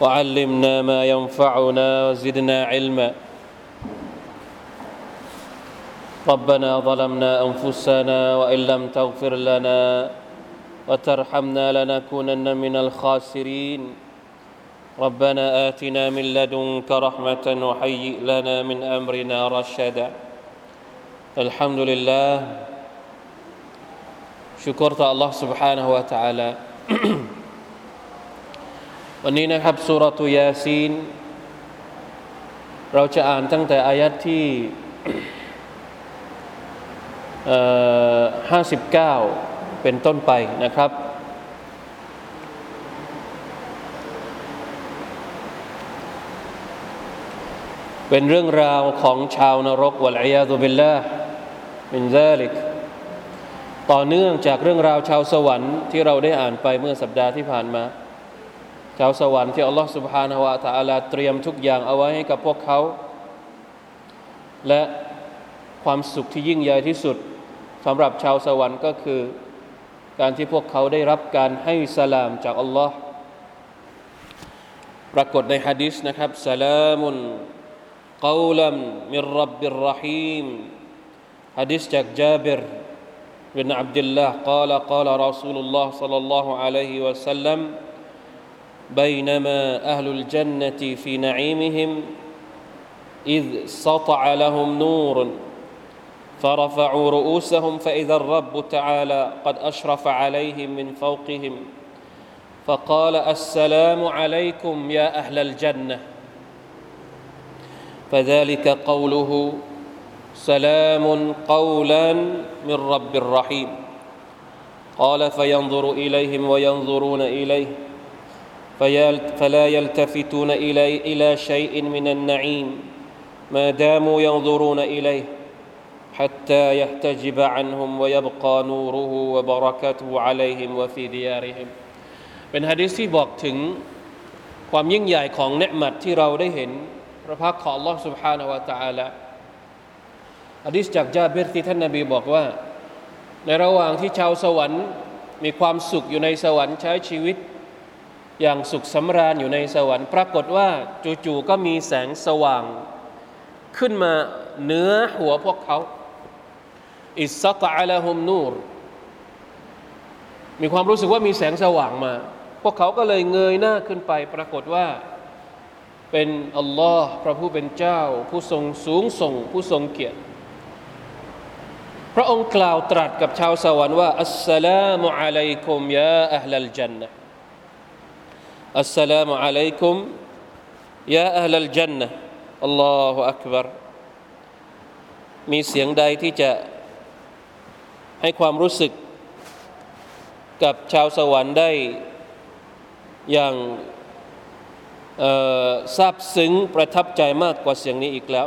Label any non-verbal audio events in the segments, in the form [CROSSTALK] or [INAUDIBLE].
وعلمنا ما ينفعنا وزدنا علما. ربنا ظلمنا أنفسنا وإن لم تغفر لنا وترحمنا لنكونن من الخاسرين. ربنا آتنا من لدنك رحمة وهيئ لنا من أمرنا رشدا. الحمد لله. شكرت الله سبحانه وتعالى. [CLEARS THROAT] วันนี้นะครับสุรตุยาซีน เราจะอ่านตั้งแต่อายัดที่ห้าสิบเก้าเป็นต้นไปนะครับ เป็นเรื่องราวของชาวนรกวะลัยยาตุบิลลาห์มินซาลิกต่อเนื่องจากเรื่องราวชาวสวรรค์ที่เราได้อ่านไปเมื่อสัปดาห์ที่ผ่านมา ชาวสวรรค์ที่อัลลอฮฺ سبحانه และ تعالى เตรียมทุกอย่างเอาไว้ให้กับพวกเขา และความสุขที่ยิ่งใหญ่ที่สุดสำหรับชาวสวรรค์ก็คือ การที่พวกเขาได้รับการให้สลามจากอัลลอฮ์ปรากฏในฮะดิษนะครับสลามุนกาวลัมมิรรับบิรรหีมฮะดิษจากจาบิร بن عبد الله قال قال رسول الله صلى الله عليه وسلم بينما أهل الجنة في نعيمهم إذ سطع لهم نور فرفعوا رؤوسهم فإذا الرب تعالى قد أشرف عليهم من فوقهم فقال السلام عليكم يا أهل الجنة. فذلك قوله سلام قولا من رب رحيم قال فينظر إليهم وينظرون إليه فلا يلتفتون إلي إلى شيء من النعيم ما داموا ينظرون إليه حتى يحتجب عنهم ويبقى نوره وبركته عليهم وفي ديارهم เป็นฮะดีษที่บอกถึงความยิ่งใหญ่ของเนืมัดที่เราได้เห็นพระพักของ Allah سبحانه และ تعالى ฮะดีษจากจาเบรที่ท่านนบีบอกว่า ในระหว่างที่ชาวสวรรค์มีความสุขอยู่ในสวรรค์ใช้ชีวิต อย่างสุขสำราญอยู่ในสวรรค์ ปรากฏว่าจู่ๆก็มีแสงสว่าง ขึ้นมาเหนือหัวพวกเขา อิสตะอัลฮุมนูร มีความรู้สึกว่ามีแสงสว่างมา พวกเขาก็เลยเงยหน้าขึ้นไป ปรากฏว่าเป็นอัลลอฮ์พระผู้เป็นเจ้า ผู้ทรงสูงส่ง ผู้ทรงเกียรติพระองค์กล่าวตรัสกับชาวสวรรค์ว่าอัสสลามุอะลัยกุมยาอัลลั السلام عليكم ياأهلالجنة الله أكبر มีเสียงใดที่จะให้ความรู้สึกกับชาวสวรรค์ได้อย่างซาบซึ้งประทับใจมากกว่าเสียงนี้อีกแล้ว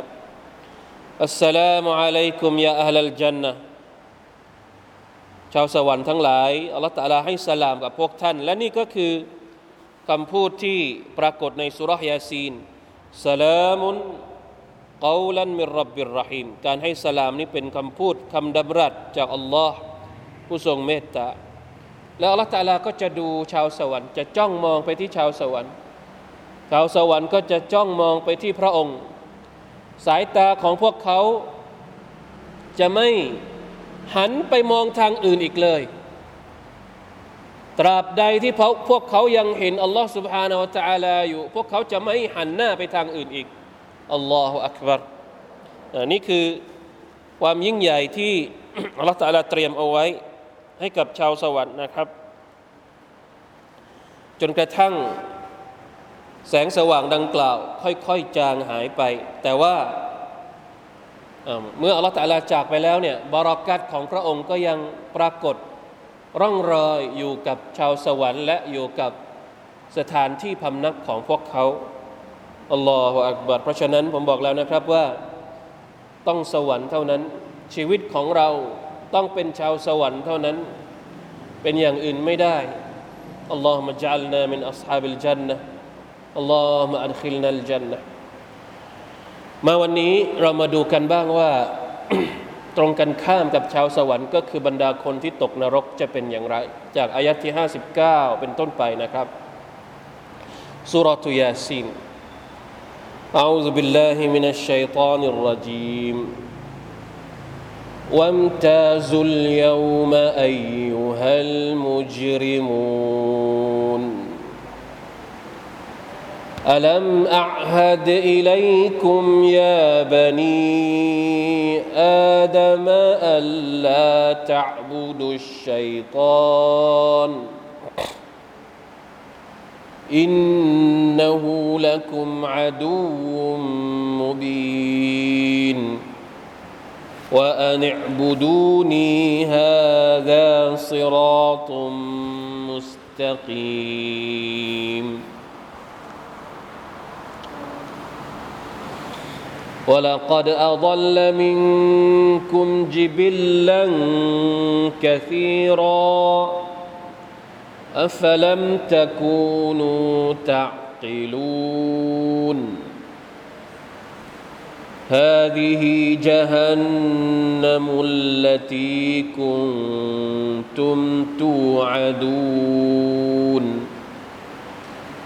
อัสสลามุอะลัยกุมยาอัลลจันนะชาวสวรรค์ทั้งหลายอัลลอฮฺตะลาให้สลามกับพวกท่าน และนี่ก็คือ คำพูดที่ปรากฏในสุรยาซีนสลามุนกาลันมิรับบิรรหิมการให้สลามนี้เป็นคำพูดคำดำรัสจากอัลลอฮ์ผู้ทรงเมตตา แล้วอัลลอฮ์ตาลาก็จะดูชาวสวรรค์ จะจ้องมองไปที่ชาวสวรรค์ ชาวสวรรค์ก็จะจ้องมองไปที่พระองค์ สายตาของพวกเขาจะไม่หันไปมองทางอื่นอีกเลย ตราบใดที่พวกพวกเขายังเห็นอัลลอฮ์ سبحانه และ تعالى อยู่ พวกเขาจะไม่หันหน้าไปทางอื่นอีก อัลลอฮฺอักบารนี่คือ ความยิ่งใหญ่ที่อัลลอฮฺตะอาลาเตรียมเอาไว้ ให้กับชาวสวรรค์นะครับ จนกระทั่งแสงสว่างดังกล่าว ค่อยๆจางหายไป แต่ว่าเมื่ออัลลอฮฺตะลาจากไปแล้วเนี่ยบารักัตของพระองค์ก็ยังปรากฏ ร่องรอยอยู่กับชาวสวรรค์และอยู่กับสถานที่พำนักของพวกเขาอัลลอฮฺอักบัรเพราะฉะนั้นผมบอกแล้วนะครับว่าต้องสวรรค์เท่านั้น ชีวิตของเราต้องเป็นชาวสวรรค์เท่านั้น เป็นอย่างอื่นไม่ได้อัลลอฮฺมะจัลนามินอัศฮาบิลจันนะอัลลอฮฺมะอัดคิลนัลจันนะมาวันนี้เรามาดูกันบ้างว่า ตรงกันข้ามกับชาวสวรรค์ ก็คือบรรดาคนที่ตกนรกจะเป็นอย่างไร จากอายัดที่ 59 เป็นต้นไปนะครับสุรตุยาซีน أعوذ بالله من الشيطان الرجيم وامتازوا اليوم أيها المجرمون ألم أعهد إليكم يا بني آدم ألا تعبدوا الشيطان إنه لكم عدو مبين وأن اعبدوني هذا صراط مستقيم ولقد أضل منكم جبلا كثيرا أفلم تكونوا تعقلون هذه جهنم التي كنتم توعدون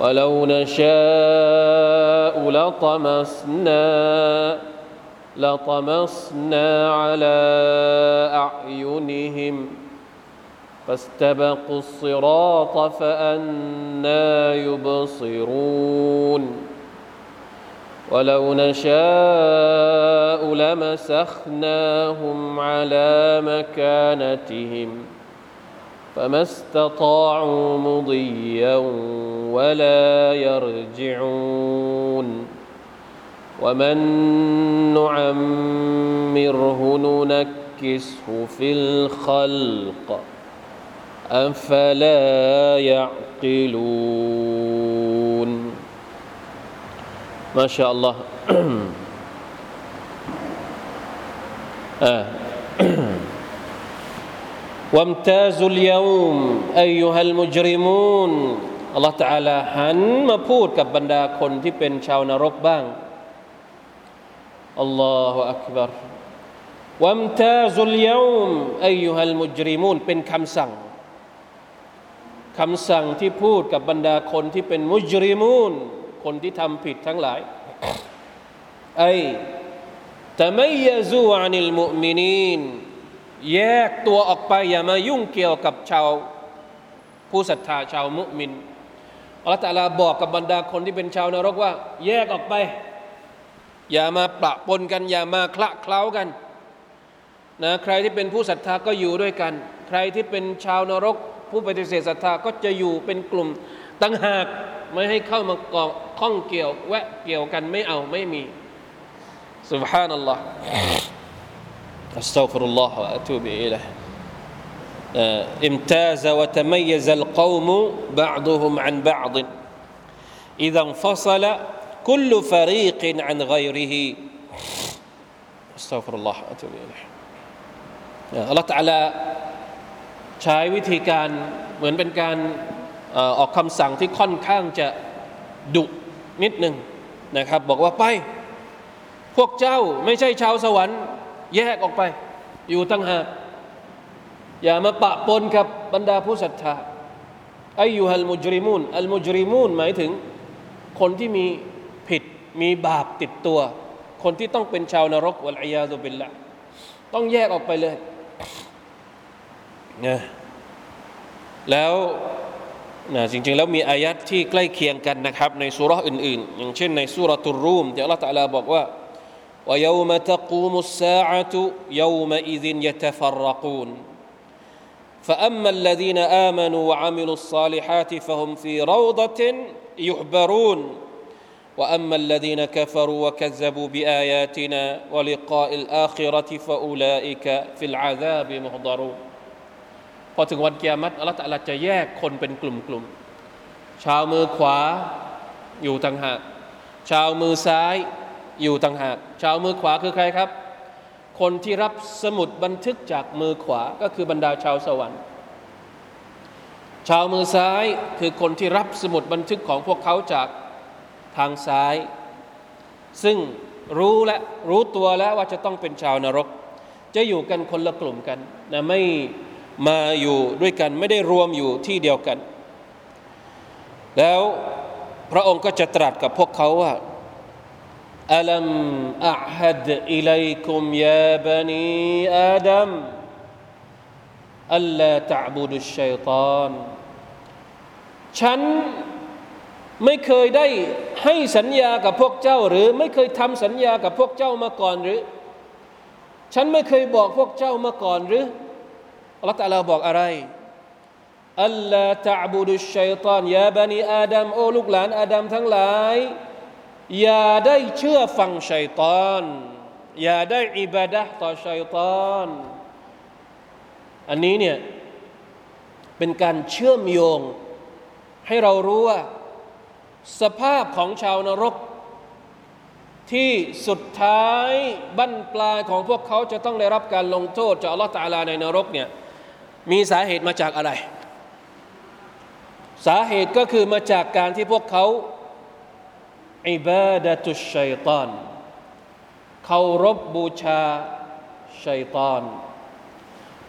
ولو نشاء لطمسنا لطمسنا على أعينهم فاستبقوا الصراط فأنا يبصرون ولو نشاء لمسخناهم على مكانتهم فما استطاعوا مضيا ولا يرجعون. ومن نعمره ننكسه في الخلق أفلا يعقلون. ما شاء الله. [CLEARS THROAT] آه. [CLEARS THROAT] وامتازوا اليوم أيها المجرمون อัลลอฮฺตะอาลาหันมาพูดกับบรรดาคนที่เป็นชาวนรกบ้างอัลลอฮฺอักบารวัมตาซุลยาอุมอายุฮัลมุจริมูนเป็นคำสั่งคำสั่งที่พูดกับบรรดาคนที่เป็นมุจริมูนคนที่ทำผิดทั้งหลายไอตะมั แยกตัวออกไปอย่ามายุ่งเกี่ยวกับชาวผู้ศรัทธาชาวมุมินอัลตาลาบอกกับบรรดาคนที่เป็นชาวนรกว่า แยกออกไป อย่ามาปะปนกัน อย่ามาคละเคล้ากันนะใครที่เป็นผู้ศรัทธาก็อยู่ด้วยกัน ใครที่เป็นชาวนรก ผู้ปฏิเสธศรัทธาก็จะอยู่เป็นกลุ่มต่างหากไม่ให้เข้ามาเกาะข้องเกี่ยวแวะเกี่ยวกันไม่เอาไม่มีสุบฮานัลลอฮ์ استغفر الله واتوب اليه امتاز وتميز القوم بعضهم عن بعض اذا انفصل كل فريق عن غيره استغفر الله واتوب اليه อัลลอฮฺตะลาใช้วิธีการเหมือนเป็นการออกคำสั่งที่ค่อนข้างจะดุนิดหนึ่งนะครับ บอกว่าไป พวกเจ้าไม่ใช่ชาวสวรรค์ แยกออกไป อยู่ตั้งหากอย่ามาปะปนกับบรรดาผู้ศรัทธาอายุฮัลมุจริมูนอัลมุจริมูนหมายถึง คนที่มีผิดมีบาปติดตัว คนที่ต้องเป็นชาวนรกวัลอียาตุบิลละต้องแยกออกไปเลยนะแล้วนะจริงๆ แล้วมีอายัดที่ใกล้เคียงกันนะครับ ในสุราอื่นๆ อย่างเช่นในสุรตุรูมที่อัลลอฮฺตะลาบอกว่า ويوم تقوم الساعة يومئذ يتفرقون فأما الذين آمنوا وعملوا الصالحات فهم في روضة يحبرون وأما الذين كفروا وكذبوا بآياتنا ولقاء الآخرة فأولئك في العذاب محضرون พอถึงวันกิยามัตอัลลอฮฺตะลาจะแยกคนเป็นกลุ่มๆ ชาวมือขวาอยู่ต่างหาก ชาวมือซ้าย อยู่ต่างหาก ชาวมือขวาคือใครครับ คนที่รับสมุดบันทึกจากมือขวาก็คือบรรดาชาวสวรรค์ ชาวมือซ้ายคือคนที่รับสมุดบันทึกของพวกเขาจากทางซ้าย ซึ่งรู้และรู้ตัวแล้วว่าจะต้องเป็นชาวนรก จะอยู่กันคนละกลุ่มกันนะไม่มาอยู่ด้วยกันไม่ได้รวมอยู่ที่เดียวกัน แล้วพระองค์ก็จะตรัสกับพวกเขาว่า อัลัมอัฮัดอิลัยคุมยาบานีอาดัมอัลลาตะบุดุชัยตานฉันไม่เคยได้ให้สัญญากับพวกเจ้า หรือไม่เคยทำสัญญากับพวกเจ้ามาก่อนหรือ ฉันไม่เคยบอกพวกเจ้ามาก่อนหรืออัลลอฮฺตะลาบอกอะไรอัลลาตะบุดุชัยตานยาบันีอาดัมโอ้ลูกหลานอาดัมทั้งหลาย อย่าได้เชื่อฟังชัยตอน อย่าได้อิบาดะต่อชัยตอน อันนี้เนี่ยเป็นการเชื่อมโยง ให้เรารู้ว่า สภาพของชาวนรก ที่สุดท้ายบั้นปลายของพวกเขาจะต้องได้รับการลงโทษจากอัลลอฮฺตาลาในนรกเนี่ยมีสาเหตุมาจากอะไร สาเหตุก็คือมาจากการที่พวกเขา อิบาดะตุชัยตอนเคารพบูชาชัยตอน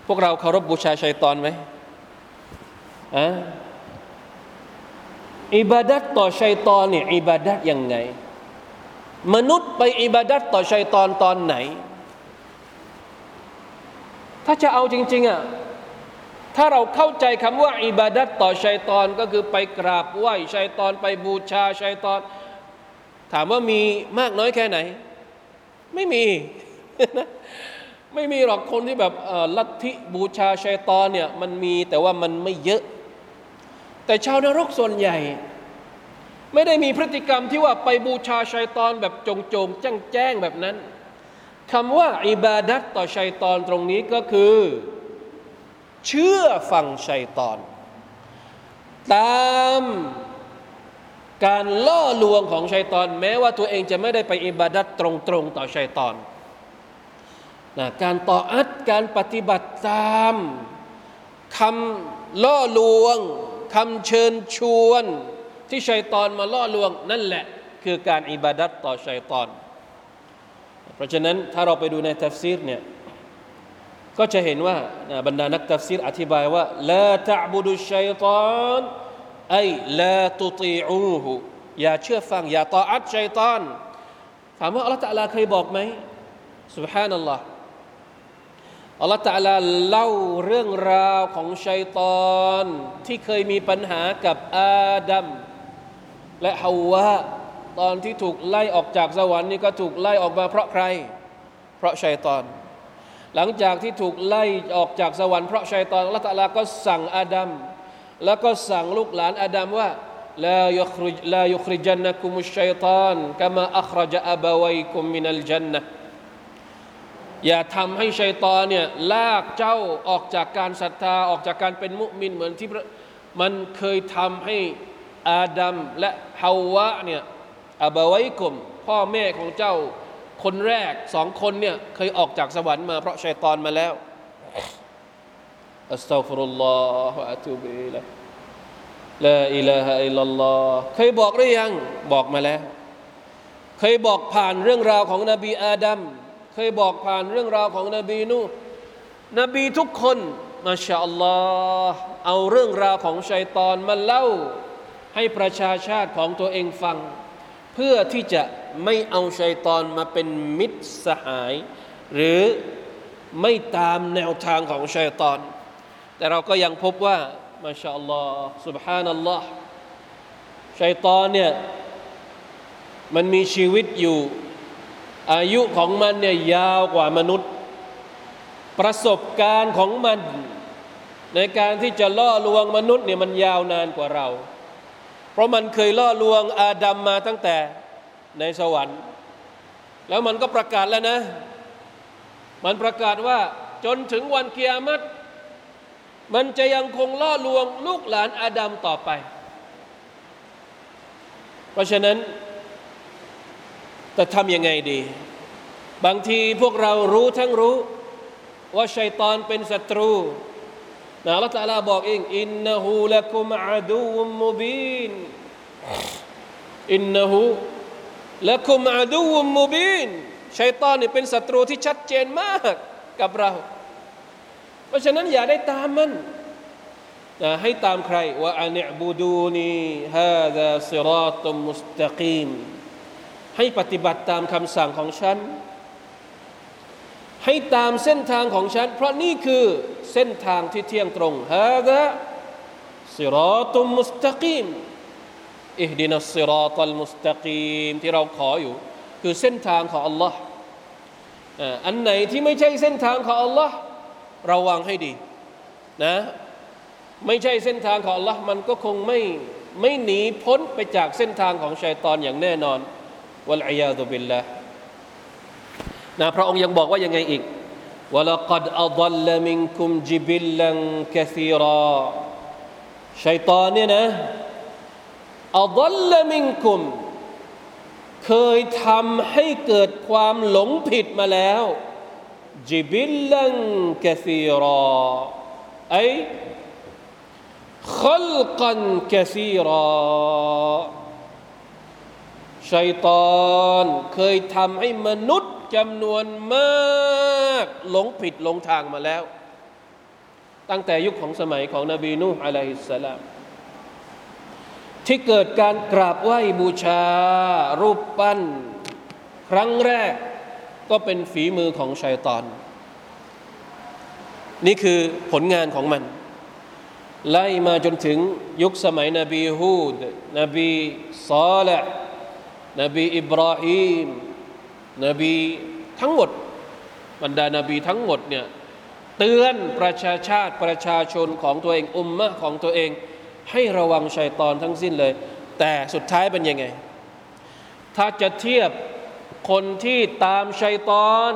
พวกเราเคารพบูชาชัยตอนไหมอะอิบาดัตต่อชัยตอนเนี่ยอิบาดัตยังไง มนุษย์ไปอิบาดัตต่อชัยตอนตอนไหน ถ้าจะเอาจริง ๆอะถ้าเราเข้าใจคำว่าอิบาดัตต่อชัยตอนก็คือไปกราบไหว้ชัยตอนไปบูชาชัยตอน ถามว่ามีมากน้อยแค่ไหน ไม่มีไม่มีหรอกคนที่แบบลัทธิบูชาชัยตอนเนี่ยมันมีแต่ว่ามันไม่เยอะ แต่ชาวนรกส่วนใหญ่ ไม่ได้มีพฤติกรรมที่ว่าไปบูชาชัยตอนแบบจงโจงแจ้งแจ้งแบบนั้นคำว่าอิบาดัตต่อชัยตอนตรงนี้ก็คือ เชื่อฟังชัยตอน ตาม การล่อลวงของชัยตอน แม้ว่าตัวเองจะไม่ได้ไปอิบาดัตตรงๆ ต่อชัยตอนนะการต่ออัดการปฏิบัติตามคำล่อลวงคำเชิญชวน ที่ชัยตอนมาล่อลวง นั่นแหละคือการอิบาดัตต่อชัยตอน เพราะฉะนั้นถ้าเราไปดูในทัฟซีรเนี่ยก็จะเห็นว่าบรรดานักตัฟซีรอธิบายว่าลาตะบุดุชัยตอน ไอ้ลาตุตีอูหูอย่าเชื่อฟัง อย่าต่ออัดชัยตอน ถามว่าอัลลอฮฺตะลาเคยบอกไหมสุบฮานัลลอฮ์อัลลอฮฺตะลาเล่าเรื่องราวของชัยตอน ที่เคยมีปัญหากับอาดัมและฮาวะตอนที่ถูกไล่ออกจากสวรรค์นี่ก็ถูกไล่ออกมาเพราะใคร เพราะชัยตอน หลังจากที่ถูกไล่ออกจากสวรรค์เพราะชัยตอนอัลลอฮฺตะลาก็สั่งอาดัม แล้วก็สั่งลูกหลานอาดัมว่าลายุคริลายุคริจันนักุมุชัยตานกามาอัครจอับวัยกุมมินัลจันนะอย่าทำให้ชัยตอนเนี่ยลากเจ้าออกจากการศรัทธาออกจากการเป็นมุมินเหมือนที่มันเคยทำให้อาดัมและฮาวะเนี่ยอับวัยกุม พ่อแม่ของเจ้าคนแรกสองคนเนี่ยเคยออกจากสวรรค์มาเพราะชัยตอนมาแล้ว อัสตัฟุรุลลอฮฺอะตูบิละลาอิลาฮะอิลลอฮ์เคยบอกหรือยังบอกมาแล้ว เคยบอกผ่านเรื่องราวของนบีอาดัมเคยบอกผ่านเรื่องราวของนบีนูนบีทุกคนมาชาอัลลอฮ์เอาเรื่องราวของชัยตอนมาเล่า ให้ประชาชาติของตัวเองฟัง เพื่อที่จะไม่เอาชัยตอนมาเป็นมิตรสหาย หรือไม่ตามแนวทางของชัยตอน แต่เราก็ยังพบว่ามาชาอัลลอฮ์ سبحان อัลลอฮ์ชัยตอนเนี่ยมันมีชีวิตอยู่ อายุของมันเนี่ยยาวกว่ามนุษย์ ประสบการณ์ของมัน ในการที่จะล่อลวงมนุษย์เนี่ยมันยาวนานกว่าเรา เพราะมันเคยล่อลวงอาดัมมาตั้งแต่ในสวรรค์ แล้วมันก็ประกาศแล้วนะ มันประกาศว่าจนถึงวันเกียรติ มันจะยังคงล่อลวงลูกหลานอาดัมต่อไป เพราะฉะนั้นจะทำยังไงดี บางทีพวกเรารู้ทั้งรู้ ว่าชัยตอนเป็นศัตรูนะลลอฮฺตะลาบอกเองอินนะฮูละกุมอาดูมุบีนอินนะฮูละกุมอาดูมมุบีนชัยตอนนี่เป็นศัตรูที่ชัดเจนมากกับเรา เพราะฉะนั้นอย่าได้ตามมันนะให้ตามใครว่าอันบูดูนีฮาดาซิราตุมุสตะกีมให้ปฏิบัติตามคำสั่งของฉัน ให้ตามเส้นทางของฉัน เพราะนี่คือเส้นทางที่เที่ยงตรงฮาดะสิรอตุมุสตะกีมอิฮดินัสสิรอตัลมุสตะกีมที่เราขออยู่ คือเส้นทางของ Allah อันไหนที่ไม่ใช่เส้นทางของ Allah ระวังให้ดีนะไม่ใช่เส้นทางของ Allah มันก็คงไม่ไม่หนีพ้นไปจากเส้นทางของชัยตอนอย่างแน่นอนวัลอียาตุบิลละนะพระองค์ยังบอกว่ายังไงอีกวะลกัดอัลลมินคุมจิบิลลันกะซีรอชัยตอนเนี่ยนะอัลลมินคุมเคยทำให้เกิดความหลงผิดมาแล้ว จิบิลลันกะซีรอไอ خلقا كثيرا ชัยตอนเคยทำให้มนุษย์จำนวนมากหลงผิดหลงทางมาแล้ว ตั้งแต่ยุคของสมัยของนบีนูฮ์อะลัยฮิสสลามที่เกิดการกราบไหว้บูชา รูปปั้น ครั้งแรก ก็เป็นฝีมือของชัยตอน นี่คือผลงานของมัน ไล่มาจนถึงยุคสมัยนบีฮูด นบีซอลห์นบีอิบราฮิมนบีทั้งหมด บรรดานาบีทั้งหมดเนี่ยเตือนประชาชาติประชาชนของตัวเองอุมมะของตัวเอง ให้ระวังชัยตอนทั้งสิ้นเลย แต่สุดท้ายเป็นยังไง ถ้าจะเทียบ คนที่ตามชัยตอน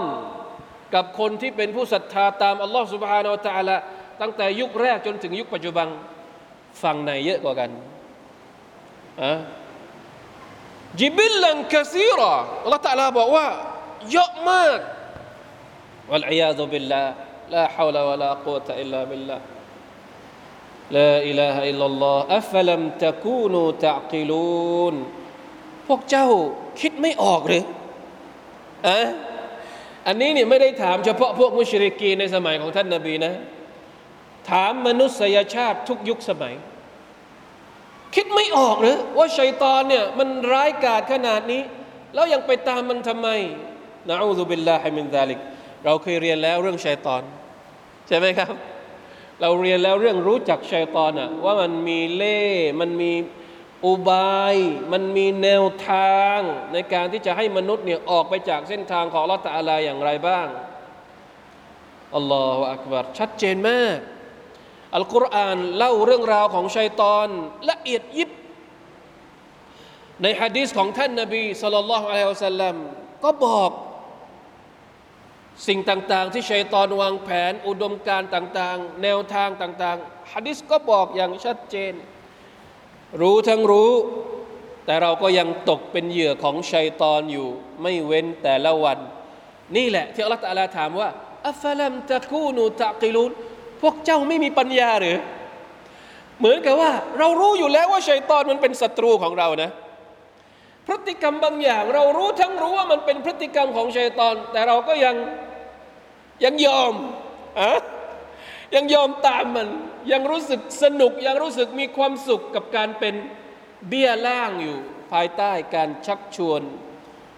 กับคนที่เป็นผู้ศรัทธาตามอัลลอฮฺสุบฮานาอัลตะลาตั้งแต่ยุคแรกจนถึงยุคปัจจุบันฝั่งไหนเยอะกว่ากันอะจิบิลลันกะซีรออัลลอฮฺตะลาบอกว่าเยอะมากวัลอียาซุบิลลาลาฮาวลาวะลากุวะตะอิลลาบิลลา لا إله إلا الله أفلم تكونوا تعقلون พวกเจ้าคิดไม่ออกหรือ อะอันนี้เนี่ยไม่ได้ถามเฉพาะพวกมุชริกีในสมัยของท่านนาบีนะ ถามมนุษยชาติทุกยุคสมัย คิดไม่ออกหรือว่าชัยตอนเนี่ยมันร้ายกาจขนาดนี้ แล้วยังไปตามมันทำไมนะอูซุบิลลาฮิมินซาลิก เราเคยเรียนแล้วเรื่องชัยตอน ใช่ไหมครับ เราเรียนแล้วเรื่องรู้จักชัยตอนอะว่ามันมีเล่มันมี อุบายมันมีแนวทางในการที่จะให้มนุษย์เนี่ยออกไปจากเส้นทางของอัลอตอาลาอย่างไรบ้างอัลลอฮฺอักบารชัดเจนมาก อัลกุรอานเล่าเรื่องราวของชัยตอนละเอียดยิบ ในฮะดีษของท่านนบีสุลต่านละฮ์อะลัยฮิวสัลลัมก็บอก สิ่งต่างๆ ที่ชัยตอนวางแผน อุดมการต่างๆ แนวทางต่างๆฮะดิษก็บอกอย่างชัดเจน รู้ทั้งรู้ แต่เราก็ยังตกเป็นเหยื่อของชัยตอนอยู่ ไม่เว้นแต่ละวัน นี่แหละที่อัลลอฮฺตะลาถามว่าอัฟลัมตะคูนูตะกิลูนพวกเจ้าไม่มีปัญญาหรือ เหมือนกับว่า เรารู้อยู่แล้วว่าชัยตอนมันเป็นศัตรูของเรานะ พฤติกรรมบางอย่าง เรารู้ทั้งรู้ว่ามันเป็นพฤติกรรมของชัยตอน แต่เราก็ยังยังยอมอะยังยอมตามมัน ยังรู้สึกสนุกยังรู้สึกมีความสุขกับการเป็นเบี้ยล่างอยู่ ภายใต้การชักชวน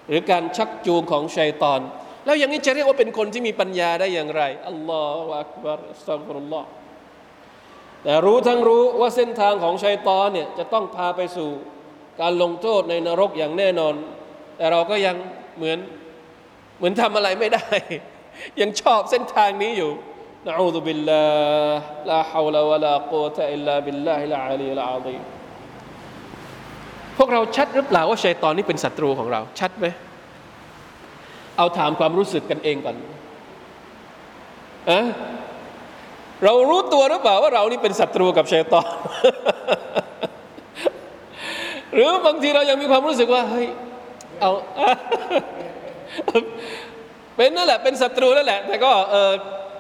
หรือการชักจูงของชัยตอน แล้วอย่างนี้จะเรียกว่าเป็นคนที่มีปัญญาได้อย่างไรอัลลอฮฺอักบารสัลฟุลลอฮ์แต่รู้ทั้งรู้ว่าเส้นทางของชัยตอนเนี่ยจะต้องพาไปสู่การลงโทษในนรกอย่างแน่นอน แต่เราก็ยังเหมือนเหมือนทำอะไรไม่ได้ ยังชอบเส้นทางนี้อยู่ นะอูซุบิลลาห์ลาฮาวลาวะลากุวะตะอิลลาบิลลาฮิลอาลีลอาซีพวกเราชัดหรือเปล่าว่าชัยตอนนี้เป็นศัตรูของเรา ชัดไหมเอาถามความรู้สึกกันเองก่อนอะเรารู้ตัวหรือเปล่าว่าเรานี่เป็นศัตรูกับชัยตอน หรือบางทีเรายังมีความรู้สึกว่าเฮ้ยเอาเป็นนั่นแหละเป็นศัตรูนั่นแหละ แต่ก็เออ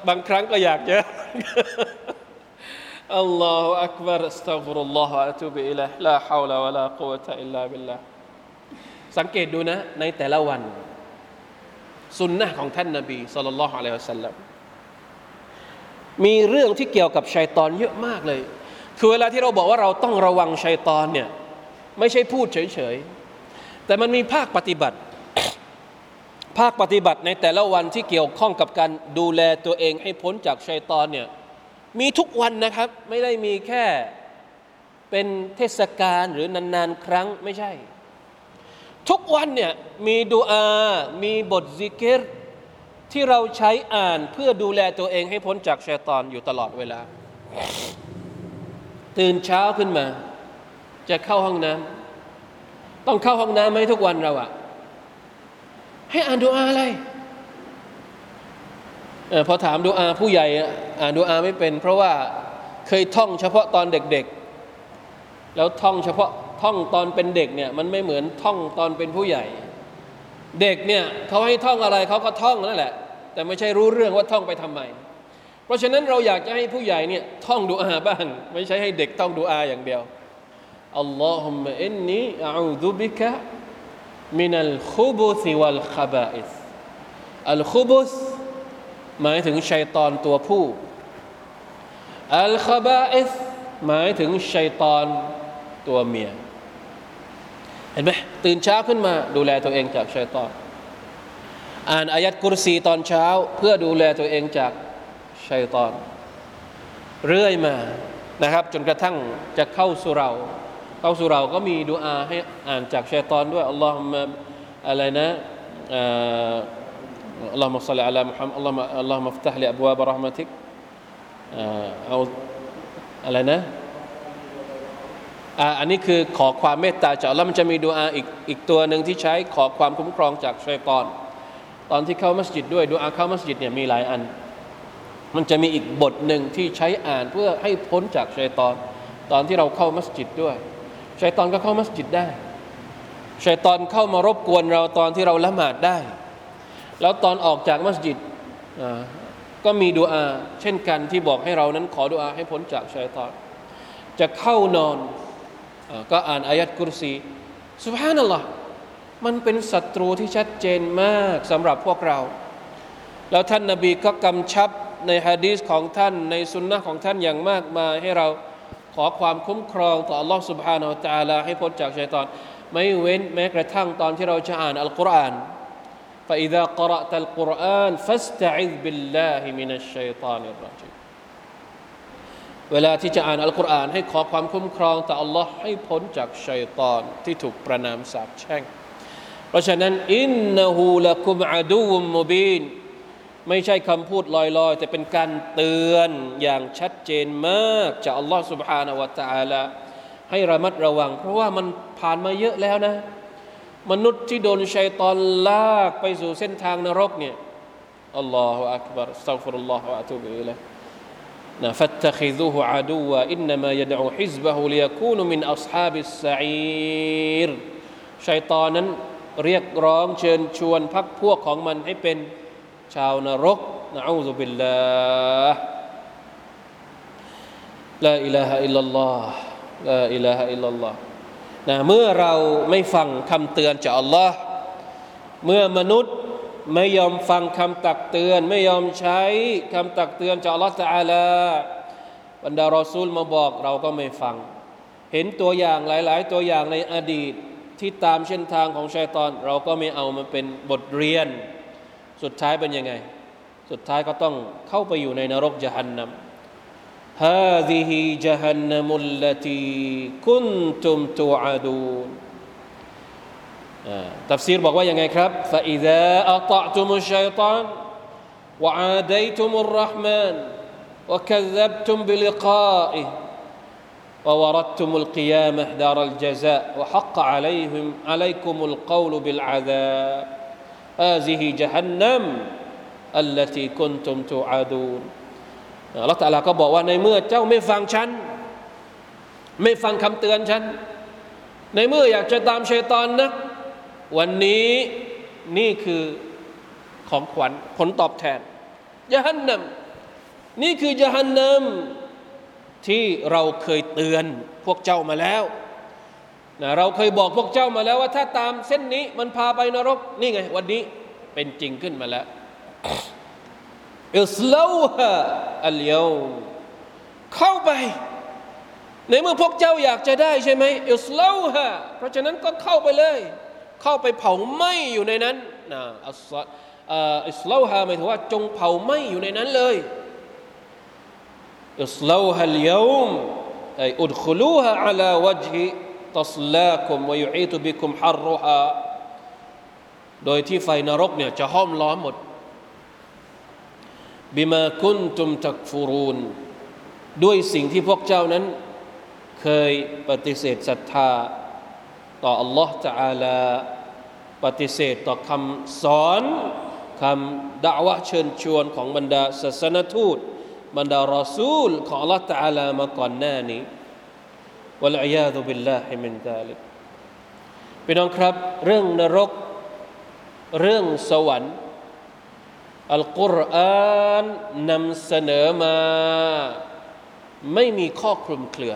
บางครั้งก็อยากจะอัลลอฮฺอักบารสตัฆฟิรุลลอฮฺอะตูบิอิลัยลาฮาวลาวะลากุวะตะอิลลาบิลลาสังเกตดูนะ ในแต่ละวันสุนนะของท่านนบีสุลต่านละฮ์อะลัยฮิวะสัลลัมมีเรื่องที่เกี่ยวกับชัยตอนเยอะมากเลย คือเวลาที่เราบอกว่าเราต้องระวังชัยตอนเนี่ยไม่ใช่พูดเฉยๆ แต่มันมีภาคปฏิบัติ ภาคปฏิบัติในแต่ละวันที่เกี่ยวข้องกับการดูแลตัวเองให้พ้นจากชัยตอนเนี่ยมีทุกวันนะครับ ไม่ได้มีแค่เป็นเทศกาลหรือนานๆครั้งไม่ใช่ ทุกวันเนี่ยมีดูอา มีบทซิกเกตที่เราใช้อ่านเพื่อดูแลตัวเองให้พ้นจากชัยตอนอยู่ตลอดเวลา ตื่นเช้าขึ้นมา จะเข้าห้องน้ำต้องเข้าห้องน้ำไหมทุกวันเราอะ ให้อ่านดูอาอะไรอพอถามดูอาผู้ใหญ่อ่านดูอาไม่เป็น เพราะว่าเคยท่องเฉพาะตอนเด็กๆ แล้วท่องเฉพาะท่องตอนเป็นเด็กเนี่ยมันไม่เหมือนท่องตอนเป็นผู้ใหญ่ เด็กเนี่ยเขาให้ท่องอะไรเขาก็ท่องนั่นแหละ แต่ไม่ใช่รู้เรื่องว่าท่องไปทำไม เพราะฉะนั้นเราอยากจะให้ผู้ใหญ่เนี่ยท่องดูอาบ้างไม่ใช่ให้เด็กท่องดูอาอย่างเดียว มินัลคุบุสิวัลคาบาอิสอัลคุบุสหมายถึงชัยตอนตัวผู้ อัลคาบาอิสหมายถึงชัยตอนตัวเมีย เห็นไหมตื่นเช้าขึ้นมาดูแลตัวเองจากชัยตอน อ่านอายัดกุรซีตอนเช้า เพื่อดูแลตัวเองจากชัยตอน เรื่อยมานะครับ จนกระทั่งจะเข้าสุเรา เข้าสู่เราก็มีดูอาให้อ่านจากชัยตอนด้วยอัลลอฮฺมาอะไรนะอัลลอฮฺมุสลิอัลลอฮฺมุฮัมอัลลอฮฺอัลลอฮฺมัฟตัฮลีอับวาบรหมติกเอาอะไรนะอันนี้คือขอความเมตตาจากแล้วมันจะมีดูอาอีกอีกตัวหนึ่งที่ใช้ขอความคุ้มครองจากชัยตอน ตอนที่เข้ามัสยิดด้วยดูอาเข้ามัสยิดเนี่ยมีหลายอัน มันจะมีอีกบทหนึ่งที่ใช้อ่านเพื่อให้พ้นจากชัยตอน ตอนที่เราเข้ามัสยิดด้วย ชัยตอนก็เข้ามัสยิดได้ชัยตอนเข้ามารบกวนเราตอนที่เราละหมาดได้ แล้วตอนออกจากมัสยิดก็มีดูอาเช่นกันที่บอกให้เรานั้นขอดูอาให้พ้นจากชัยตอน จะเข้านอนก็อ่านอายัดกุรซีสุบฮานัลลอฮ์มันเป็นศัตรูที่ชัดเจนมากสำหรับพวกเรา แล้วท่านนาบีก็กำชับในฮะดีษของท่านในสุนนะของท่านอย่างมากมายให้เรา ขอความคุ้มครองต่อ Allah سبحانه และ تعالى ให้พ้นจากชัยตอน ไม่เว้นแม้กระทั่งตอนที่เราจะอ่านอัลกุรอาน فإذا قرأت القرآن فاستعذ بالله من الشيطان الرجيم เวลาที่จะอ่านอัลกุรอานให้ขอความคุ้มครองต่อ Allah ให้พ้นจากชัยตอนที่ถูกประนามสาปแช่ง เพราะฉะนั้นอินนะฮูละกุมอาดูมมุบีน ไม่ใช่คำพูดลอยๆ แต่เป็นการเตือนอย่างชัดเจนมากจากอัลลอฮ์ سبحانه และ تعالى ให้ระมัดระวัง เพราะว่ามันผ่านมาเยอะแล้วนะ มนุษย์ที่โดนชัยตอนลากไปสู่เส้นทางนรกเนี่ยอัลลอฮฺอักบารสัฟุรุลลอฮฺวะตุบิอิลัยนะฟัตตะคิซุฮุอาดูวะอินนามายดอูฮิซบะฮุลียคูนุมินอัศฮาบิสซาอีรชัยตอนนั้นเรียกร้องเชิญชวนพักพวกของมันให้เป็น ชาวนรกนะอูซุบิลลาห์ลาอิลาฮะอิลลัลลอฮ์ลาอิลาฮะอิลลัลลอฮ์นะเมื่อเราไม่ฟังคำเตือนจากอัลลอฮ์เมื่อมนุษย์ไม่ยอมฟังคำตักเตือน ไม่ยอมใช้คำตักเตือนจากอัลลอฮ์ตะอาลาบรรดารอซูลมาบอกเราก็ไม่ฟัง เห็นตัวอย่างหลาย ๆ ตัวอย่างในอดีตที่ตามเส้นทางของชัยตอน เราก็ไม่เอามาเป็นบทเรียน สุดท้ายเป็นยังไง สุดท้ายก็ต้องเข้าไปอยู่ในนรกจหันนัม هذه جهنم التي كنتم توعدون ตัฟซีรบอกว่ายังไงครับ فإذا أطعتم الشيطان وعاديتم الرحمن وكذبتم بلقائه ووردتم القيامة دار الجزاء وحق عليهم عليكم القول بالعذاب อาซิฮิจฮันนัมอัลลตีกุนตุมตูอดูนอัลลอฮฺตาลาก็บอกว่าในเมื่อเจ้าไม่ฟังฉัน ไม่ฟังคำเตือนฉัน ในเมื่ออยากจะตามเชตอนนะ วันนี้นี่คือของขวัญผลตอบแทนยะฮันนัมนี่คือยะฮันนัมที่เราเคยเตือนพวกเจ้ามาแล้ว นะเราเคยบอกพวกเจ้ามาแล้วว่าถ้าตามเส้นนี้มันพาไปนรก นี่ไง วันนี้เป็นจริงขึ้นมาแล้วอิสลาฮะอัลยาเข้าไป ในเมื่อพวกเจ้าอยากจะได้ใช่ไหมอิสลาฮะเพราะฉะนั้นก็เข้าไปเลย เข้าไปเผาไหม้อยู่ในนั้นนะอัสอิสลาฮะหมายถึงว่าจงเผาไหม้อยู่ในนั้นเลยอิสลาฮะลยาอไออุดขลูฮะอัลาวจฮิ ตัสลาคุมวยุอีตุบิคุมฮารรุฮะโดยที่ไฟนรกเนี่ยจะห้อมล้อมหมด บิมาคุนตุมตักฟูรูน ด้วยสิ่งที่พวกเจ้านั้น เคยปฏิเสธศรัทธา ต่อ Allah Taala ปฏิเสธต่อคำสอนคำด่าวะเชิญชวนของบรรดาศาสนทูต บรรดารอซูล ของ Allah Taala มาก่อนหน้านี้ วะลัยาตุบิลลาฮิมินซาลิกพี่น้องครับ เรื่องนรก เรื่องสวรรค์อัลกุรอานนำเสนอมา ไม่มีข้อคลุมเครือ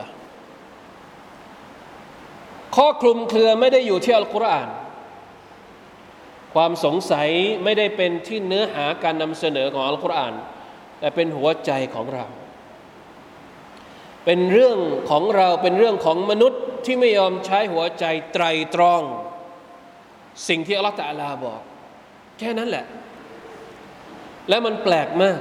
ข้อคลุมเครือไม่ได้อยู่ที่อัลกุรอาน ความสงสัยไม่ได้เป็นที่เนื้อหาการนำเสนอของอัลกุรอาน แต่เป็นหัวใจของเรา เป็นเรื่องของเราเป็นเรื่องของมนุษย์ที่ไม่ยอมใช้หัวใจไตรตรอง สิ่งที่อัลลอฮฺตะลาบอก แค่นั้นแหละ และมันแปลกมาก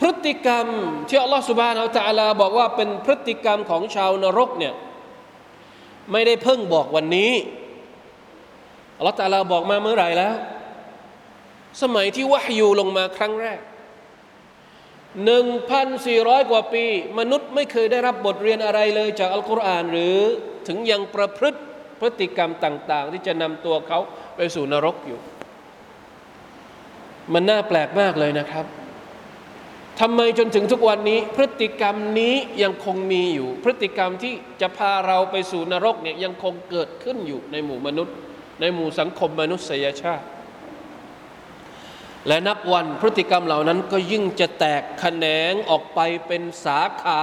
พฤติกรรมที่อัลลอฮฺสุบานอัลตะลาบอกว่าเป็นพฤติกรรมของชาวนรกเนี่ยไม่ได้เพิ่งบอกวันนี้อัลลอฮฺตะลาบอกมาเมื่อไหร่แล้ว สมัยที่วะฮยูลงมาครั้งแรก หนึ่งพันสี่ร้อยกว่าปี มนุษย์ไม่เคยได้รับบทเรียนอะไรเลยจากอัลกุรอาน หรือถึงยังประพฤติพฤติกรรมต่าง ๆ ที่จะนำตัวเขาไปสู่นรกอยู่ มันน่าแปลกมากเลยนะครับทำไมจนถึงทุกวันนี้ พฤติกรรมนี้ยังคงมีอยู่ พฤติกรรมที่จะพาเราไปสู่นรกเนี่ยยังคงเกิดขึ้นอยู่ในหมู่มนุษย์ ในหมู่สังคมมนุษยชาติ และนับวันพฤติกรรมเหล่านั้นก็ยิ่งจะแตกแขนงออกไปเป็นสาขา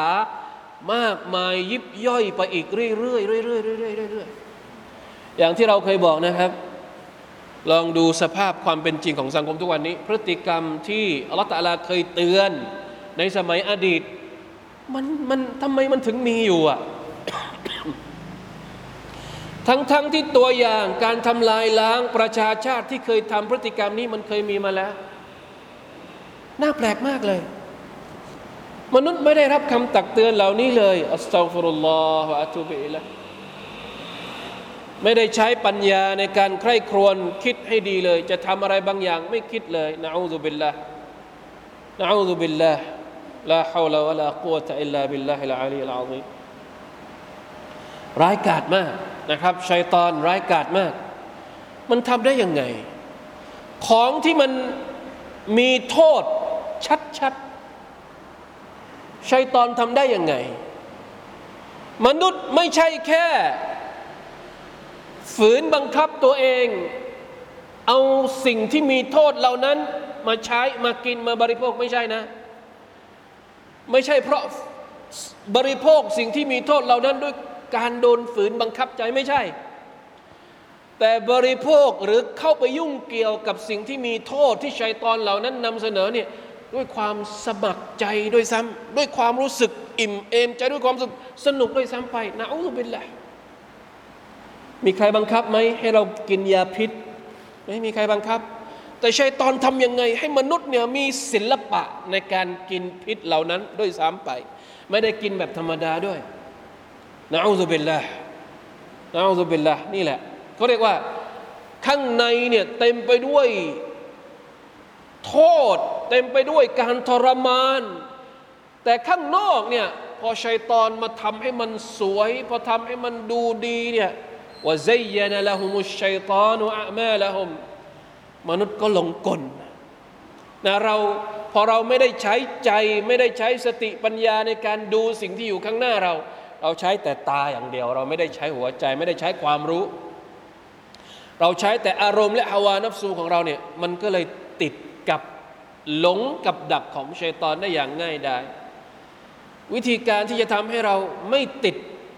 มากมายยิบย่อยไปอีกเรื่อยๆเรื่อยๆเรื่อยๆเรื่อยๆอย่างที่เราเคยบอกนะครับ ลองดูสภาพความเป็นจริงของสังคมทุกวันนี้ พฤติกรรมที่อัลอฮฺตะลาเคยเตือนในสมัยอดีต มันมันทำไมมันถึงมีอยู่อะ ทั้งทั้งที่ตัวอย่างการทำลายล้างประชาชาติที่เคยทำพฤติกรรมนี้มันเคยมีมาแล้ว น่าแปลกมากเลย มนุษย์ไม่ได้รับคำตักเตือนเหล่านี้เลยأستغفر الله وأتوب إليه ไม่ได้ใช้ปัญญาในการใคร่ครวญคิดให้ดีเลย จะทำอะไรบางอย่างไม่คิดเลย نعوذ بالله نعوذ بالله لا حول ولا قوة إلا بالله العلي العظيم ร้ายกาจมากนะครับชัยตอนร้ายกาจมาก มันทำได้ยังไง ของที่มันมีโทษชัดๆชัยตอนทำได้ยังไง มนุษย์ไม่ใช่แค่ ฝืนบังคับตัวเอง เอาสิ่งที่มีโทษเหล่านั้นมาใช้มากินมาบริโภคไม่ใช่นะ ไม่ใช่เพราะบริโภคสิ่งที่มีโทษเหล่านั้นด้วย การโดนฝืนบังคับใจไม่ใช่ แต่บริโภคหรือเข้าไปยุ่งเกี่ยวกับสิ่งที่มีโทษที่ชัยตอนเหล่านั้นนำเสนอเนี่ยด้วยความสมัครใจด้วยซ้ำด้วยความรู้สึกอิ่มเอมใจด้วยความสนุกสนุกด้วยซ้ำไปนะอูบิลละมีใครบังคับไหมให้เรากินยาพิษ ไม่มีใครบังคับ แต่ชัยตอนทำยังไง ให้มนุษย์เนี่ยมีศิลปะในการกินพิษเหล่านั้นด้วยซ้ำไป ไม่ได้กินแบบธรรมดาด้วย นะอูซุบิลละนะอูซุบิลละนี่แหละเขาเรียกว่าข้างในเนี่ยเต็มไปด้วยโทษ เต็มไปด้วยการทรมาน แต่ข้างนอกเนี่ยพอชัยตอนมาทำให้มันสวย พอทำให้มันดูดีเนี่ยว่าซัยนะละหุมุชชัยตานุอะมาละหุมมนุษย์ก็หลงกลนะเราพอเราไม่ได้ใช้ใจไม่ได้ใช้สติปัญญาในการดูสิ่งที่อยู่ข้างหน้าเรา เราใช้แต่ตาอย่างเดียว เราไม่ได้ใช้หัวใจ ไม่ได้ใช้ความรู้ เราใช้แต่อารมณ์และฮาวานัฟซูของเราเนี่ยมันก็เลยติดกับหลงกับดักของชัยตอนได้อย่างง่ายดายวิธีการที่จะทำให้เราไม่ติด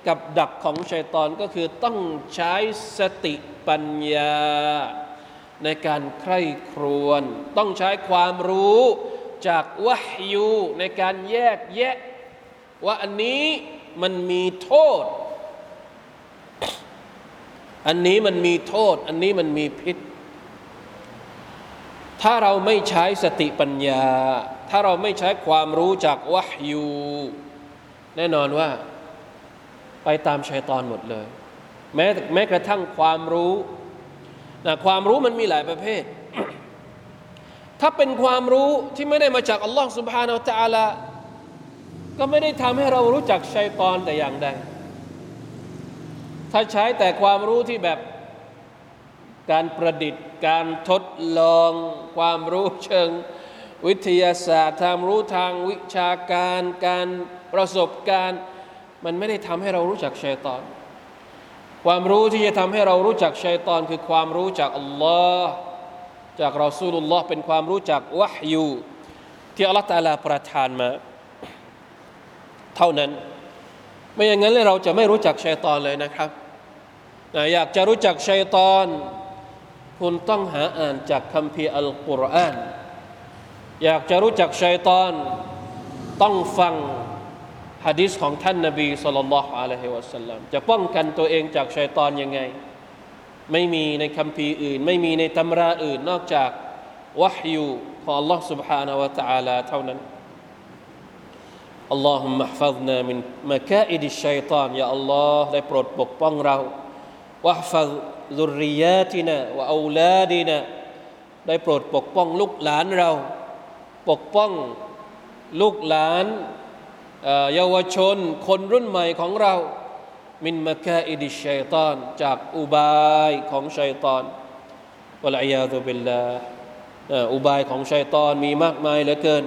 กับดักของชัยตอนก็คือต้องใช้สติปัญญา ในการใคร่ครวญต้องใช้ความรู้จากวะฮยูในการแยกแยะ ว่าอันนี้ มันมีโทษ อันนี้มันมีโทษ อันนี้มันมีพิษ ถ้าเราไม่ใช้สติปัญญา ถ้าเราไม่ใช้ความรู้จากวะฮยูแน่นอนว่า ไปตามชัยตอนหมดเลย แม้แม้กระทั่งความรู้นะความรู้มันมีหลายประเภท ถ้าเป็นความรู้ที่ไม่ได้มาจากอัลลอฮ์สุบฮานาอัลลอ ก็ไม่ได้ทำให้เรารู้จักชัยตอนแต่อย่างใด ถ้าใช้แต่ความรู้ที่แบบการประดิษฐ์ การทดลอง ความรู้เชิง วิทยาศาสตร์ทางรู้ทางวิชาการ การประสบการณ์ มันไม่ได้ทำให้เรารู้จักชัยตอน ความรู้ที่จะทำให้เรารู้จักชัยตอน คือความรู้จากอัลลอฮ์จากรอซูลุลลอฮ์เป็นความรู้จากวะฮยูที่อัลลอฮ์ตาลาประทานมา เท่านั้น ไม่อย่างนั้นเลยเราจะไม่รู้จักชัยตอนเลยนะครับ อยากจะรู้จักชัยตอน คุณต้องหาอ่านจากคัมภีร์อัลกุรอาน อยากจะรู้จักชัยตอน ต้องฟังฮะดิษของท่านนบีสุลต่านละฮ์อะลัยฮิวะสัลลัมจะป้องกันตัวเองจากชัยตอนยังไง ไม่มีในคัมภีร์อื่น ไม่มีในตำราอื่น นอกจากวะฮยูของ Allah سبحانه และ تعالى เท่านั้น อัลลอฮุมะฮ์ฟัซนามินมาคาอิดิชัยตานยาอัลลอฮ์ได้โปรดปกป้องเราวะฮ์ฟัซดุริยตินะวละได้โปรดปกป้องลูกหลานเรา ปกป้องลูกหลานเยาวชนคนรุ่นใหม่ของเรา มินมาคาอิดิชัยตานจากอุบายของชัยตอนวะลัยยาตุบิลลาอุบายของชัยตอนมีมากมายเหลือเกิน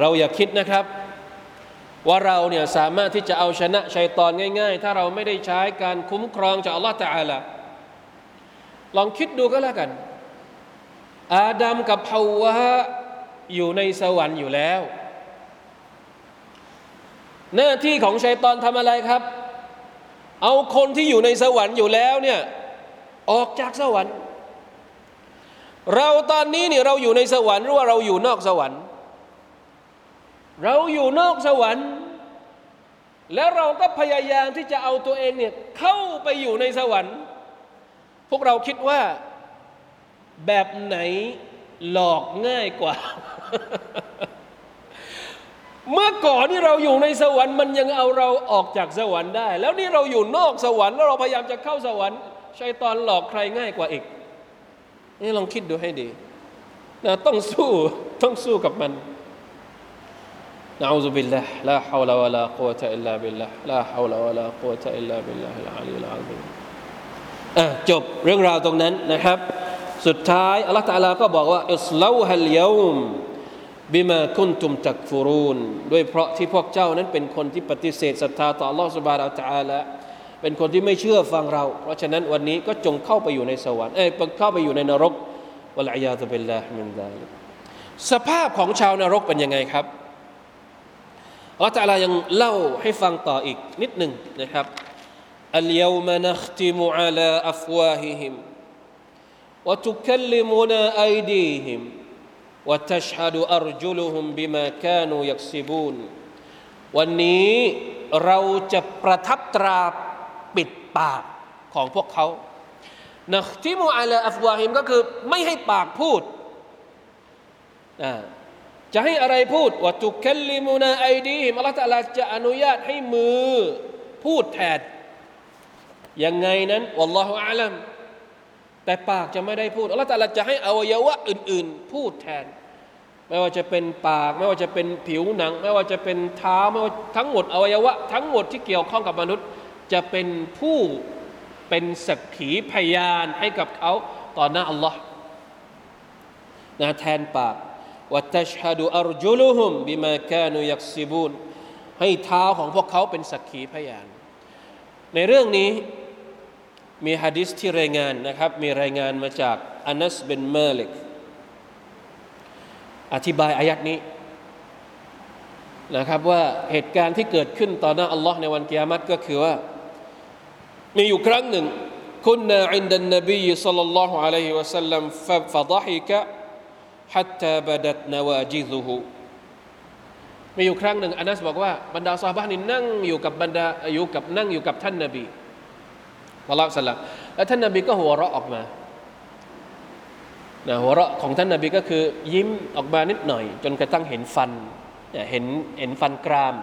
เราอย่าคิดนะครับ ว่าเราเนี่ยสามารถที่จะเอาชนะชัยตอนง่าย ๆ ถ้าเราไม่ได้ใช้การคุ้มครองจากอัลลอฮฺตะอาลาลองคิดดูก็แล้วกัน อาดัมกับฮาวะอยู่ในสวรรค์อยู่แล้ว หน้าที่ของชัยตอนทำอะไรครับ เอาคนที่อยู่ในสวรรค์อยู่แล้วเนี่ยออกจากสวรรค์ เราตอนนี้เนี่ยเราอยู่ในสวรรค์หรือว่าเราอยู่นอกสวรรค์ เราอยู่นอกสวรรค์ แล้วเราก็พยายามที่จะเอาตัวเองเนี่ยเข้าไปอยู่ในสวรรค์ พวกเราคิดว่าแบบไหนหลอกง่ายกว่า เมื่อก่อนที่เราอยู่ในสวรรค์มันยังเอาเราออกจากสวรรค์ได้ แล้วนี่เราอยู่นอกสวรรค์แล้วเราพยายามจะเข้าสวรรค์ชัยตอนหลอกใครง่ายกว่าอีกนี่ลองคิดดูให้ดีนะต้องสู้ต้องสู้กับมัน نعوذ بالله لا حول ولا قوة إلا بالله لا حول ولا قوة إلا بالله العلي العظيم จบเรื่องราวตรงนั้นนะครับ สุดท้ายอัลลอฮฺตาลาก็บอกว่าอิสลาวฮัลยอมบิมาคุนตุมตักฟูรูนด้วยเพราะที่พวกเจ้านั้นเป็นคนที่ปฏิเสธศรัทธาต่อ Allah س ب ح ا า ه และ تعالى เป็นคนที่ไม่เชื่อฟังเรา เพราะฉะนั้นวันนี้ก็จงเข้าไปอยู่ในสวรรค์เอ้ยเข้าไปอยู่ในนรกวะลัยยาตุบิลลาฮ์มินดาลสภาพของชาวนรกเป็นยังไงครับ อัลลอฮฺตาลายังเล่าให้ฟังต่ออีกนิดหนึ่งนะครับ اليوم نختم على أفواههم وتكلمنا أيديهم وتشهد أرجلهم بما كانوا يكسبون วันนี้เราจะประทับตราปิดปากของพวกเขานะที่มูอาลาอัฟวาฮิมก็คือไม่ให้ปากพูด จะให้อะไรพูดว่าตุคัลลิมูนาไอดีมอัลลอฮฺตะลาจะอนุญาตให้มือพูดแทนยังไงนั้นวัลลอฮฺอาลัมแต่ปากจะไม่ได้พูดอัลลอฮฺตะลาจะให้อวัยวะอื่น ๆ พูดแทน ไม่ว่าจะเป็นปาก ไม่ว่าจะเป็นผิวหนัง ไม่ว่าจะเป็นเท้าไม่ว่าทั้งหมดอวัยวะ ทั้งหมดที่เกี่ยวข้องกับมนุษย์ จะเป็นผู้เป็นสักขีพยานให้กับเขาต่อหน้าอัลลอฮ์นะแทนปาก วัตชฮดูอัรจุลุฮุมบิมาคานุยักซิบูนให้เท้าของพวกเขาเป็นสักขีพยาน ในเรื่องนี้มีฮะดิษที่รายงานนะครับ มีรายงานมาจากอานัสเบนเมลิกอธิบายอายัดนี้นะครับว่าเหตุการณ์ที่เกิดขึ้นต่อหน้าอัลลอฮ์ในวันกิยามัตก็คือว่า มีอยู่ครั้งหนึ่งคุณนาอินดันนบีสัลลัลลอฮุอะลัยฮิวะสัลลัมฟะฟะดฮิกะ ฮัตตาบดัดนาวาจิซุฮูมีอยู่ครั้งหนึ่งอานัสบอกว่าบรรดาซาบะนี่นั่งอยู่กับบรรดาอยู่กับนั่งอยู่กับท่านนบีละลัสลัมแล้วท่านนบีก็หัวเราะออกมานะหัวเราะของท่านนบีก็คือ ยิ้มออกมานิดหน่อย จนกระทั่งเห็นฟันเห็นเห็นฟันกราม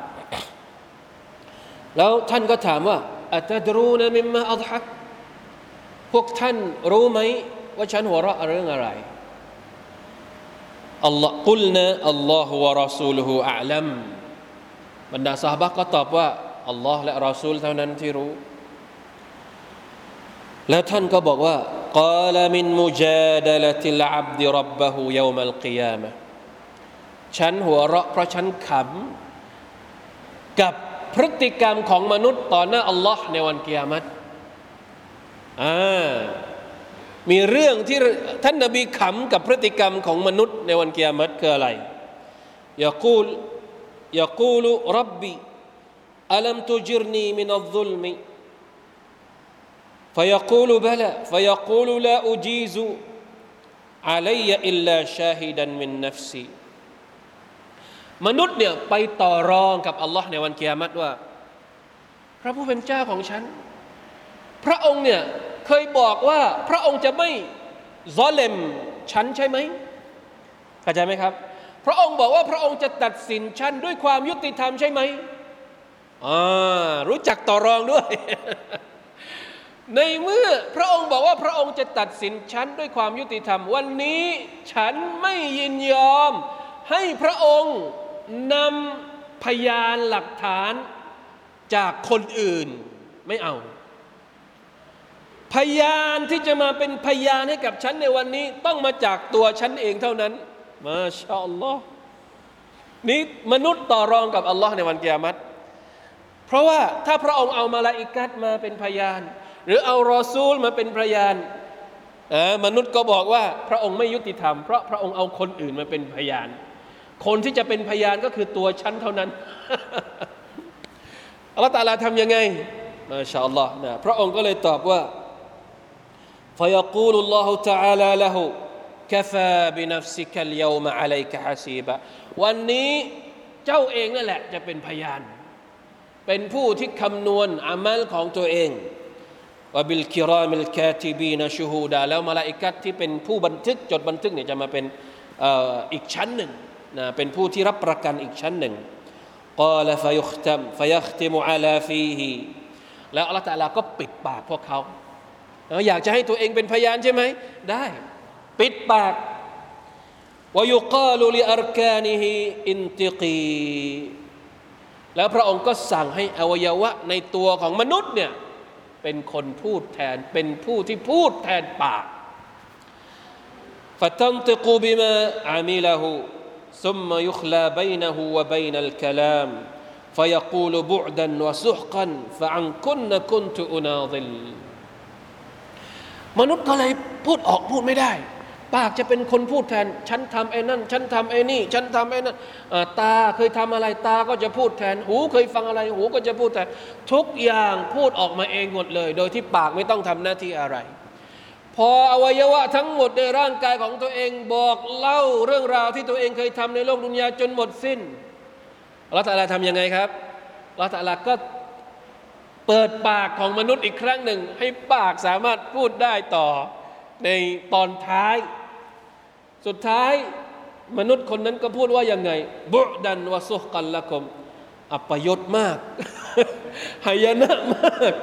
แล้วท่านก็ถามว่าอัตดรูนะมิมมาอัลฮักพวกท่านรู้ไหมว่าฉันหัวเราะเรื่องอะไร อัลลอฮ์กุลนะอัลลอฮ์วะรอซูลฮูอัลัมบรรดาสาบะก็ตอบว่าอัลลอฮ์และรอซูลเท่านั้นที่รู้ แล้วท่านก็บอกว่ากาลมินมุจาดลติลอับดิรับบะฮูยามัลกิยามะฉันหัวเราะเพราะฉันขำกับพฤติกรรมของมนุษย์ต่อหน้าอัลลอฮ์ในวันกิยามัตอ่า มีเรื่องที่ท่านนบีขำกับพฤติกรรมของมนุษย์ในวันกิยามัตคืออะไรยากูลยากูลรับบีอัลัมตุจิรนีมินัลซุลมิ فيقول بلى فيقول لا أجيز علي إلا شاهدا من نفسي มนุษย์เนี่ยไปต่อรองกับอัลลอฮ์ในวันกิยามัตว่า พระผู้เป็นเจ้าของฉัน พระองค์เนี่ย เคยบอกว่าพระองค์จะไม่ซอเลมฉันใช่ไหมเข้าใจไหมครับ พระองค์บอกว่าพระองค์จะตัดสินฉันด้วยความยุติธรรมใช่ไหมอ่ารู้จักต่อรองด้วย ในเมื่อพระองค์บอกว่าพระองค์จะตัดสินฉันด้วยความยุติธรรม วันนี้ฉันไม่ยินยอม ให้พระองค์นำพยานหลักฐานจากคนอื่นไม่เอา พยานที่จะมาเป็นพยานให้กับฉันในวันนี้ ต้องมาจากตัวฉันเองเท่านั้น มาชาอัลลอฮ์นี่มนุษย์ต่อรองกับอัลลอฮ์ในวันกิยามัตเพราะว่าถ้าพระองค์เอามาลาอิกัดมาเป็นพยาน หรือเอารอซูลมาเป็นพยานมนุษย์ก็บอกว่าพระองค์ไม่ยุติธรรม เพราะพระองค์เอาคนอื่นมาเป็นพยาน คนที่จะเป็นพยานก็คือตัวฉันเท่านั้นอัลลอฮ์ตาลาทำยังไงมาชาอัลลอฮ์นะพระองค์ก็เลยตอบว่า فيقول الله تعالى له كفى بنفسك اليوم عليك حسيبا วันนี้เจ้าเองนั่นแหละจะเป็นพยาน เป็นผู้ที่คำนวณอามัลของตัวเองว่าบิลกิรามิลคาติบีนชูฮูดาแล้วมาลาอิกัตที่เป็นผู้บันทึกจดบันทึกเนี่ยจะมาเป็นอีกชั้นหนึ่งนะเป็นผู้ที่รับประกันอีกชั้นหนึ่งกาลฟยุคตัมฟยัคติมุอาลาฟีฮีแล้วอัลลอฮฺตะลาก็ปิดปากพวกเขา อยากจะให้ตัวเองเป็นพยานใช่ไหม ได้ ปิดปากวายุกาลุลิอารกานิฮิอินติกีแล้วพระองค์ก็สั่งให้อวัยวะในตัวของมนุษย์เนี่ยเป็นคนพูดแทนเป็นผู้ที่พูดแทนปากฟ فتنطق بما عمله ثم يخلى بينه وبين الكلام فيقول بعدا وسحقا فعنكن كنت أناضل มนุษย์ก็เลยพูดออกพูดไม่ได้ ปากจะเป็นคนพูดแทน ฉันทำไอ้นั่น ฉันทำไอ้นี่ ฉันทำไอ้นั่นตาเคยทำอะไรตาก็จะพูดแทน หูเคยฟังอะไรหูก็จะพูดแทน ทุกอย่างพูดออกมาเองหมดเลย โดยที่ปากไม่ต้องทำหน้าที่อะไร พออวัยวะทั้งหมดในร่างกายของตัวเองบอกเล่าเรื่องราวที่ตัวเองเคยทำในโลกดุนยาจนหมดสิ้นอัลลอฮฺตะลาทำยังไงครับอัลลอฮฺตะลาก็ เปิดปากของมนุษย์อีกครั้งหนึ่ง ให้ปากสามารถพูดได้ต่อในตอนท้าย สุดท้ายมนุษย์คนนั้นก็พูดว่ายังไง บุดันวะซุฮกันละคม อัปยศมากหายนะมาก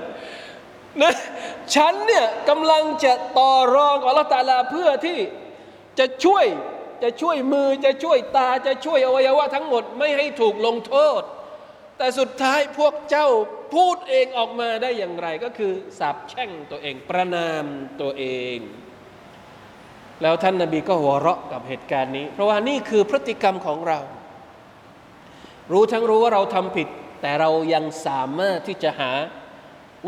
นะฉันเนี่ยกำลังจะต่อรองกับอัลตาลาเพื่อที่จะช่วยจะช่วยมือจะช่วยตาจะช่วยอวัยวะทั้งหมด ไม่ให้ถูกลงโทษ แต่สุดท้ายพวกเจ้า พูดเองออกมาได้อย่างไรก็คือสาบแช่งตัวเองประนามตัวเอง แล้วท่านนาบีก็หัวเราะกับเหตุการณ์นี้ เพราะว่านี่คือพฤติกรรมของเรา รู้ทั้งรู้ว่าเราทำผิด แต่เรายังสามารถที่จะหา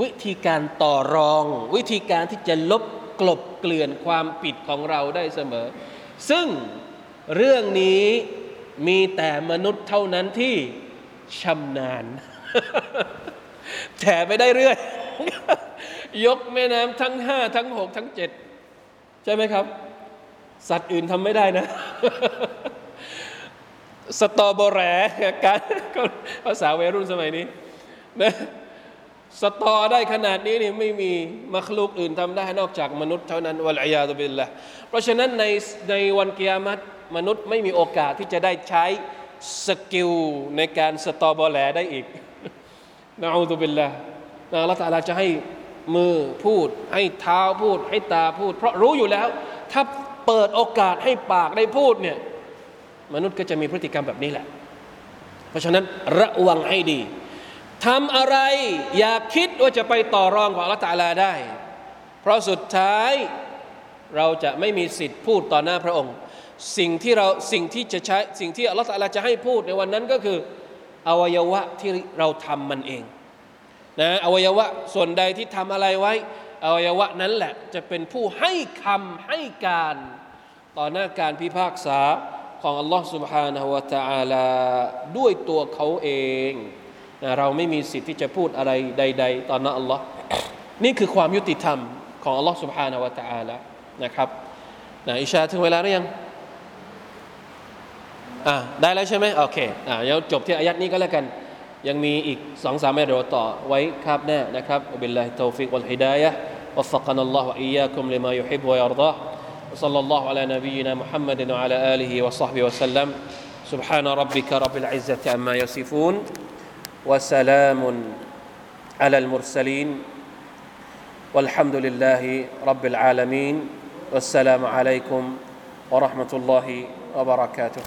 วิธีการต่อรอง วิธีการที่จะลบกลบเกลื่อนความผิดของเราได้เสมอ ซึ่งเรื่องนี้มีแต่มนุษย์เท่านั้นที่ชำนาญ แถไปได้เรื่อย ยกแม่น้ำทั้งห้าทั้งหกทั้งเจ็ดใช่ไหมครับ สัตว์อื่นทำไม่ได้นะ สตอโบแรการภาษาวัยรุ่นสมัยนี้นะสตอได้ขนาดนี้นี่ไม่มีมัคลูกอื่นทำได้นอกจากมนุษย์เท่านั้นوالعياذ بالله เพราะฉะนั้นในในวันกิยามัตมนุษย์ไม่มีโอกาสที่จะได้ใช้ skill ในการสตอเบอแหลได้อีก نعوذ بالله นะ الله تعالى จะให้มือพูด ให้เท้าพูด ให้ตาพูด เพราะรู้อยู่แล้ว ถ้าเปิดโอกาสให้ปากได้พูดเนี่ยมนุษย์ก็จะมีพฤติกรรมแบบนี้แหละ เพราะฉะนั้นระวังให้ดีทำอะไรอย่าคิดว่าจะไปต่อรองกับอัลลอฮฺตาลาได้ เพราะสุดท้ายเราจะไม่มีสิทธิ์พูดต่อหน้าพระองค์ สิ่งที่เราสิ่งที่จะใช้สิ่งที่อัลลอฮฺตาลาจะให้พูดในวันนั้นก็คือ อวัยวะที่เราทำมันเองนะอวัยวะส่วนใดที่ทำอะไรไว้ อวัยวะนั้นแหละจะเป็นผู้ให้คำให้การต่อหน้าการพิพากษาของอัลลอฮฺ سبحانه และ تعالى ด้วยตัวเขาเองเราไม่มีสิทธิ์ที่จะพูดอะไรใดๆต่อหน้าอัลลอฮ์นี่คือความยุติธรรมของอัลลอฮ์ سبحانه และ تعالى นะครับนะอิชาถึงเวลาหรือยัง อ่าได้แล้วใช่ไหมโอเคอ่าเดี๋ยวจบที่อายัดนี้ก็แล้วกัน ยังมีอีกสองสามเมตรต่อไว้คาบหน้านะครับอับิลลาฮิตอฟิกวัลฮิดายะ وفقنا الله وإياكم لما يحب ويرضاه وصلى الله على نبينا محمد وعلى آله وصحبه وسلم سبحان ربك رب العزة عما يصفون وسلام على المرسلين والحمد لله رب العالمين والسلام عليكم ورحمه الله وبركاته